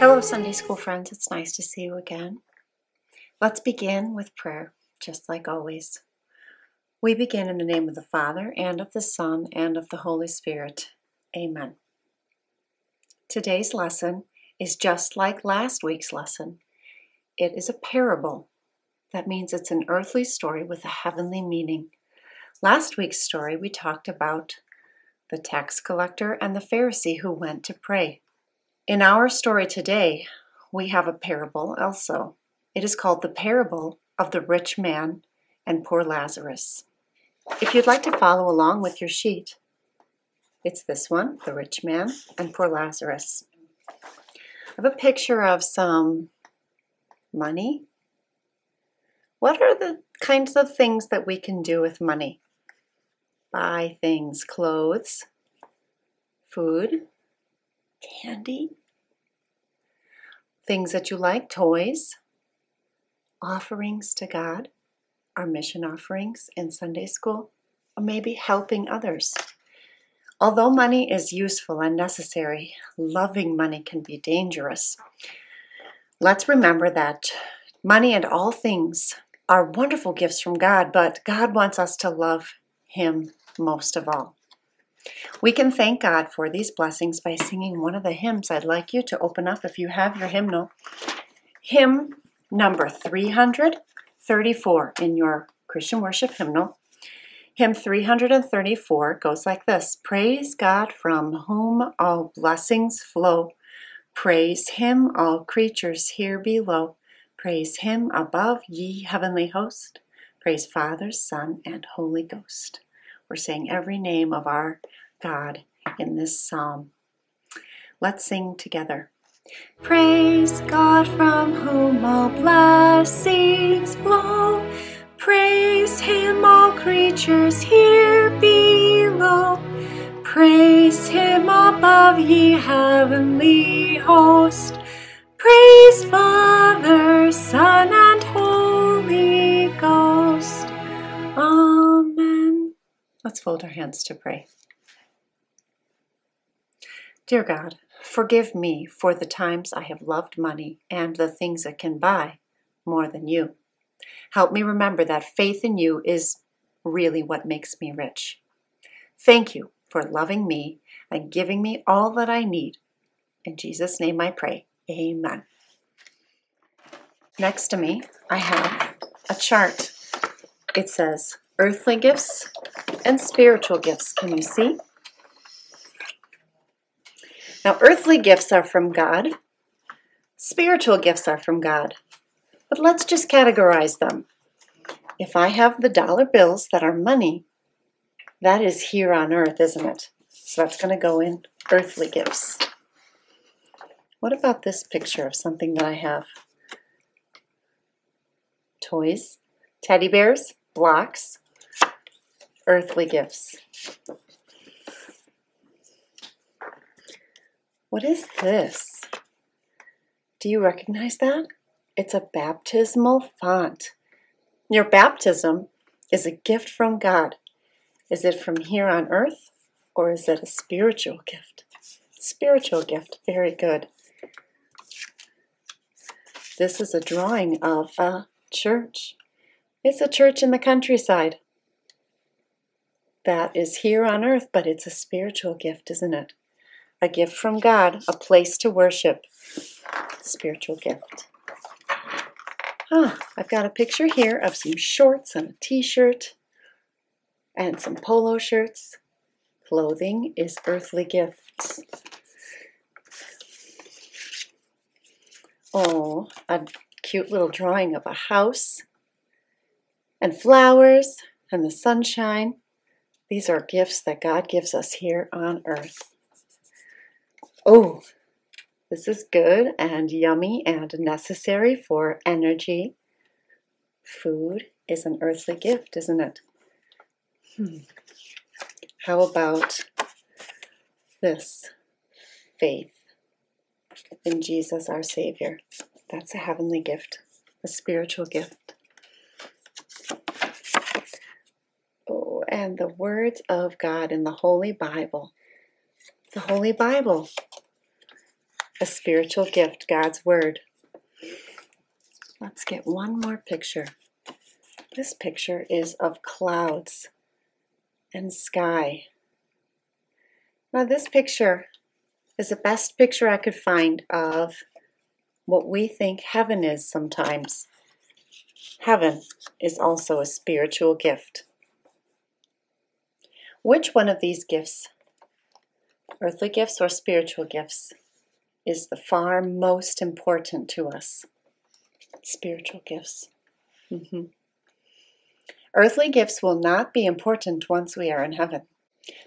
Hello, Sunday School friends. It's nice to see you again. Let's begin with prayer, just like always. We begin in the name of the Father, and of the Son, and of the Holy Spirit. Amen. Today's lesson is just like last week's lesson. It is a parable. That means it's an earthly story with a heavenly meaning. Last week's story, we talked about the tax collector and the Pharisee who went to pray. In our story today, we have a parable also. It is called the parable of the rich man and poor Lazarus. If you'd like to follow along with your sheet, it's this one, the rich man and poor Lazarus. I have a picture of some money. What are the kinds of things that we can do with money? Buy things, clothes, food, candy, things that you like, toys, offerings to God, our mission offerings in Sunday school, or maybe helping others. Although money is useful and necessary, loving money can be dangerous. Let's remember that money and all things are wonderful gifts from God, but God wants us to love Him most of all. We can thank God for these blessings by singing one of the hymns I'd like you to open up if you have your hymnal. Hymn number 334 in your Christian worship hymnal. Hymn 334 goes like this Praise God from whom all blessings flow. Praise Him, all creatures here below. Praise Him above, ye heavenly host. Praise Father, Son, and Holy Ghost. We're saying every name of our God in this psalm. Let's sing together. Praise God from whom all blessings flow. Praise Him, all creatures here below. Praise above, ye heavenly host. Praise Father, Son, and Holy Ghost. Amen. Let's fold our hands to pray. Dear God, forgive me for the times I have loved money and the things it can buy more than you. Help me remember that faith in you is really what makes me rich. Thank you for loving me and giving me all that I need. In Jesus' name I pray. Amen. Next to me, I have a chart. It says earthly gifts and spiritual gifts. Can you see? Now, earthly gifts are from God, spiritual gifts are from God. But let's just categorize them. If I have the dollar bills that are money, that is here on earth, isn't it? So that's going to go in earthly gifts. What about this picture of something that I have? Toys, teddy bears, blocks, earthly gifts. What is this? Do you recognize that? It's a baptismal font. Your baptism is a gift from God. Is it from here on earth or is it a spiritual gift? Spiritual gift, very good. This is a drawing of a church. It's a church in the countryside. That is here on earth, but it's a spiritual gift, isn't it? A gift from God, a place to worship. Spiritual gift. Ah, I've got a picture here of some shorts and a t-shirt and some polo shirts. Clothing is earthly gifts. Oh, a cute little drawing of a house and flowers and the sunshine. These are gifts that God gives us here on earth. Oh, this is good and yummy and necessary for energy. Food is an earthly gift, isn't it? Hmm. How about this faith in Jesus our Savior? That's a heavenly gift, a spiritual gift. Oh, and the words of God in the Holy Bible. The Holy Bible, a spiritual gift, God's Word. Let's get one more picture. This picture is of clouds and sky. Now, this picture is the best picture I could find of what we think heaven is sometimes. Heaven is also a spiritual gift. Which one of these gifts, earthly gifts or spiritual gifts, is the far most important to us? Spiritual gifts. hmm Earthly gifts will not be important once we are in heaven.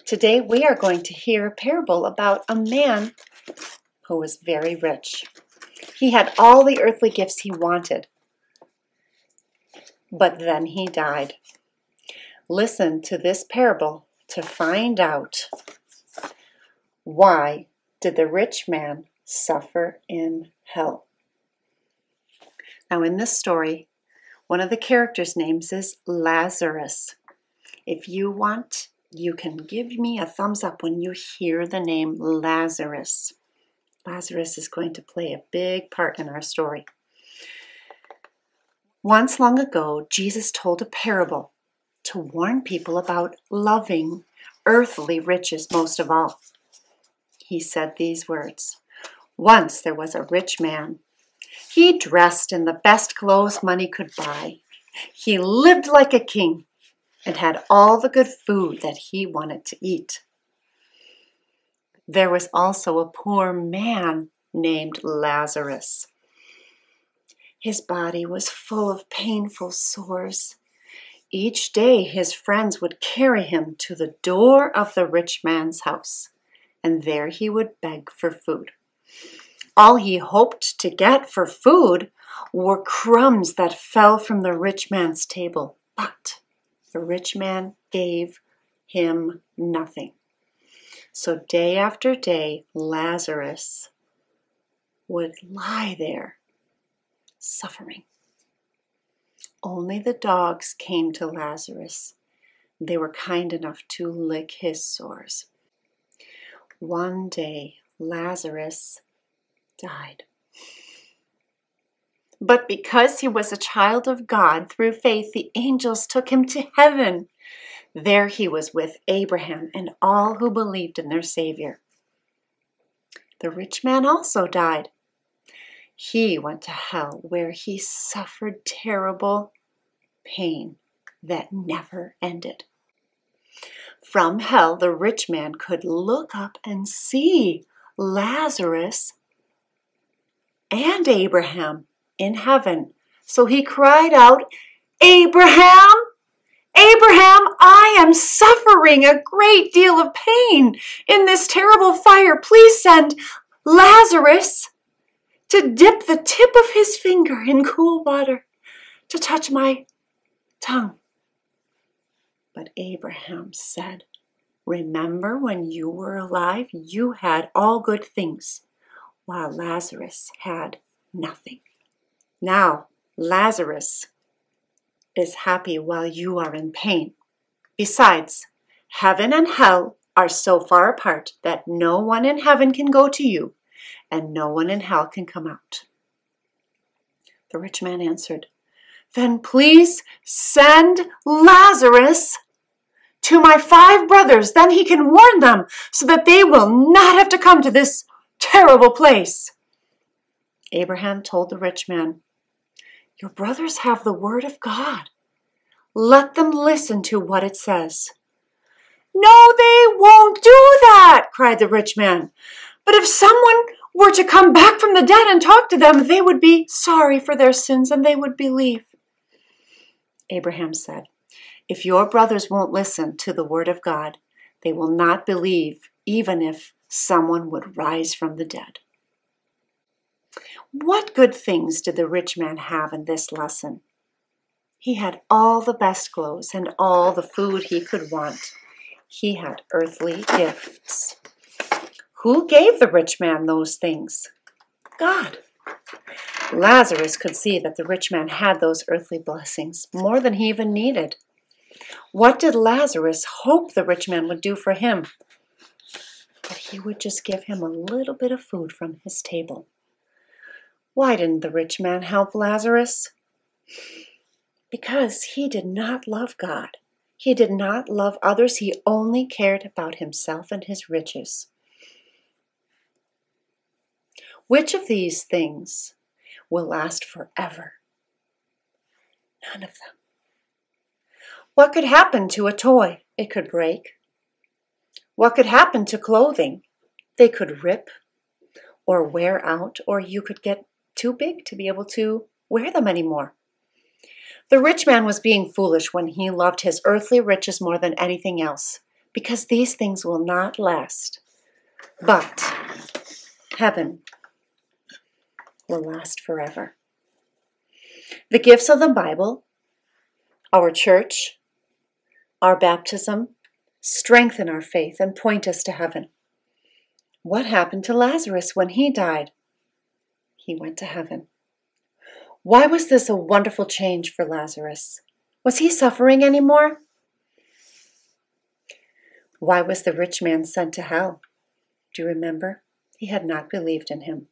Today we are going to hear a parable about a man who was very rich. He had all the earthly gifts he wanted, but then he died. Listen to this parable to find out why did the rich man suffer in hell. Now in this story, one of the characters' names is Lazarus. If you want, you can give me a thumbs up when you hear the name Lazarus. Lazarus is going to play a big part in our story. Once long ago, Jesus told a parable to warn people about loving earthly riches most of all. He said these words Once there was a rich man he dressed in the best clothes money could buy. He lived like a king and had all the good food that he wanted to eat. There was also a poor man named Lazarus. His body was full of painful sores. Each day his friends would carry him to the door of the rich man's house, and there he would beg for food. All he hoped to get for food were crumbs that fell from the rich man's table. But the rich man gave him nothing. So day after day, Lazarus would lie there, suffering. Only the dogs came to Lazarus. They were kind enough to lick his sores. One day, Lazarus died. But because he was a child of God through faith, the angels took him to heaven. There he was with Abraham and all who believed in their Savior. The rich man also died. He went to hell where he suffered terrible pain that never ended. From hell, the rich man could look up and see Lazarus and Abraham in heaven. So he cried out, Abraham, Abraham, I am suffering a great deal of pain in this terrible fire. Please send Lazarus to dip the tip of his finger in cool water to touch my tongue. But Abraham said, Remember when you were alive, you had all good things while Lazarus had nothing. Now, Lazarus is happy while you are in pain. Besides, heaven and hell are so far apart that no one in heaven can go to you, and no one in hell can come out. The rich man answered, Then please send Lazarus to my five brothers, then he can warn them so that they will not have to come to this terrible place. Abraham told the rich man, Your brothers have the word of God. Let them listen to what it says. No, they won't do that, cried the rich man. But if someone were to come back from the dead and talk to them, they would be sorry for their sins and they would believe. Abraham said, If your brothers won't listen to the word of God, they will not believe, even if someone would rise from the dead. What good things did the rich man have in this lesson? He had all the best clothes and all the food he could want. He had earthly gifts. Who gave the rich man those things? God. Lazarus could see that the rich man had those earthly blessings, more than he even needed. What did Lazarus hope the rich man would do for him? That he would just give him a little bit of food from his table. Why didn't the rich man help Lazarus? Because he did not love God. He did not love others. He only cared about himself and his riches. Which of these things will last forever? None of them. What could happen to a toy? It could break. What could happen to clothing? They could rip or wear out, or you could get too big to be able to wear them anymore. The rich man was being foolish when he loved his earthly riches more than anything else, because these things will not last. But heaven will last forever. The gifts of the Bible, our church, our baptism, strengthen our faith and point us to heaven. What happened to Lazarus when he died? He went to heaven. Why was this a wonderful change for Lazarus? Was he suffering anymore? Why was the rich man sent to hell? Do you remember? He had not believed in him.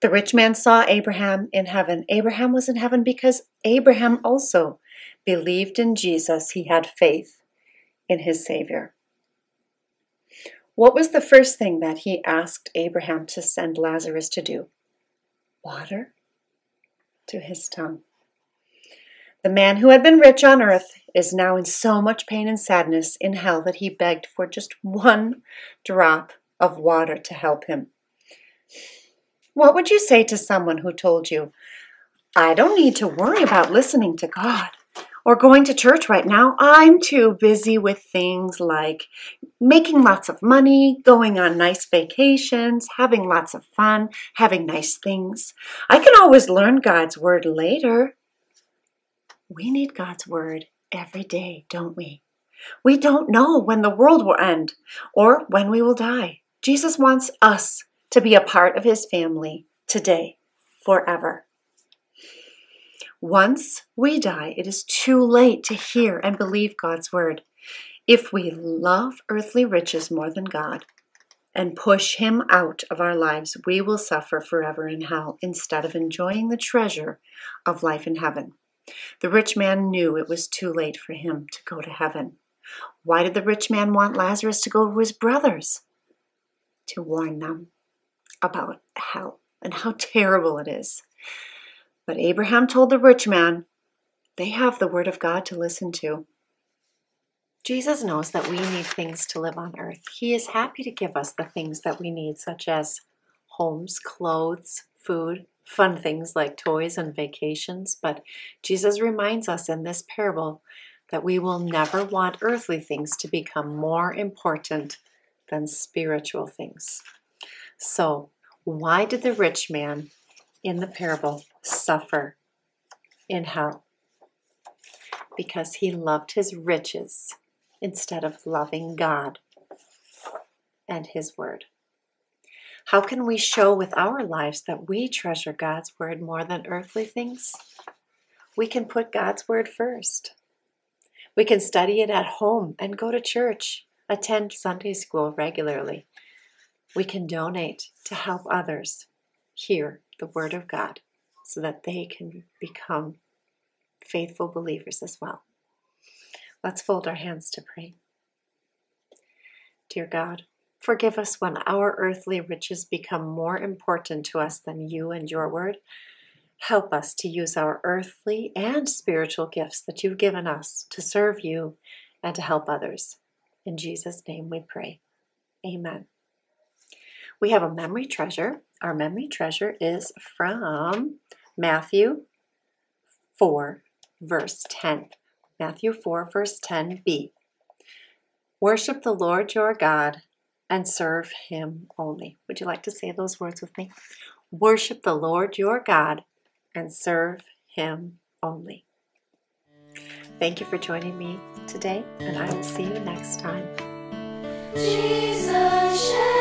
The rich man saw Abraham in heaven. Abraham was in heaven because Abraham also believed in Jesus. He had faith in his Savior. What was the first thing that he asked Abraham to send Lazarus to do? Water to his tongue. The man who had been rich on earth is now in so much pain and sadness in hell that he begged for just one drop of water to help him. What would you say to someone who told you, I don't need to worry about listening to God or going to church right now? I'm too busy with things like making lots of money, going on nice vacations, having lots of fun, having nice things. I can always learn God's Word later. We need God's Word every day, don't we? We don't know when the world will end or when we will die. Jesus wants us to be a part of his family today, forever. Once we die, it is too late to hear and believe God's word. If we love earthly riches more than God and push Him out of our lives, we will suffer forever in hell instead of enjoying the treasure of life in heaven. The rich man knew it was too late for him to go to heaven. Why did the rich man want Lazarus to go to his brothers? To warn them about hell and how terrible it is. But Abraham told the rich man, they have the word of God to listen to. Jesus knows that we need things to live on earth. He is happy to give us the things that we need, such as homes, clothes, food, fun things like toys and vacations. But Jesus reminds us in this parable that we will never want earthly things to become more important than spiritual things. So, why did the rich man in the parable suffer in hell? Because he loved his riches instead of loving God and his word. How can we show with our lives that we treasure God's word more than earthly things? We can put God's word first. We can study it at home and go to church, attend Sunday school regularly. We can donate to help others hear the Word of God so that they can become faithful believers as well. Let's fold our hands to pray. Dear God, forgive us when our earthly riches become more important to us than you and your word. Help us to use our earthly and spiritual gifts that you've given us to serve you and to help others. In Jesus' name we pray. Amen. We have a memory treasure. Our memory treasure is from Matthew 4, verse 10. Matthew 4, verse 10b. Worship the Lord your God and serve him only. Would you like to say those words with me? Worship the Lord your God and serve him only. Thank you for joining me today, and I will see you next time. Jesus.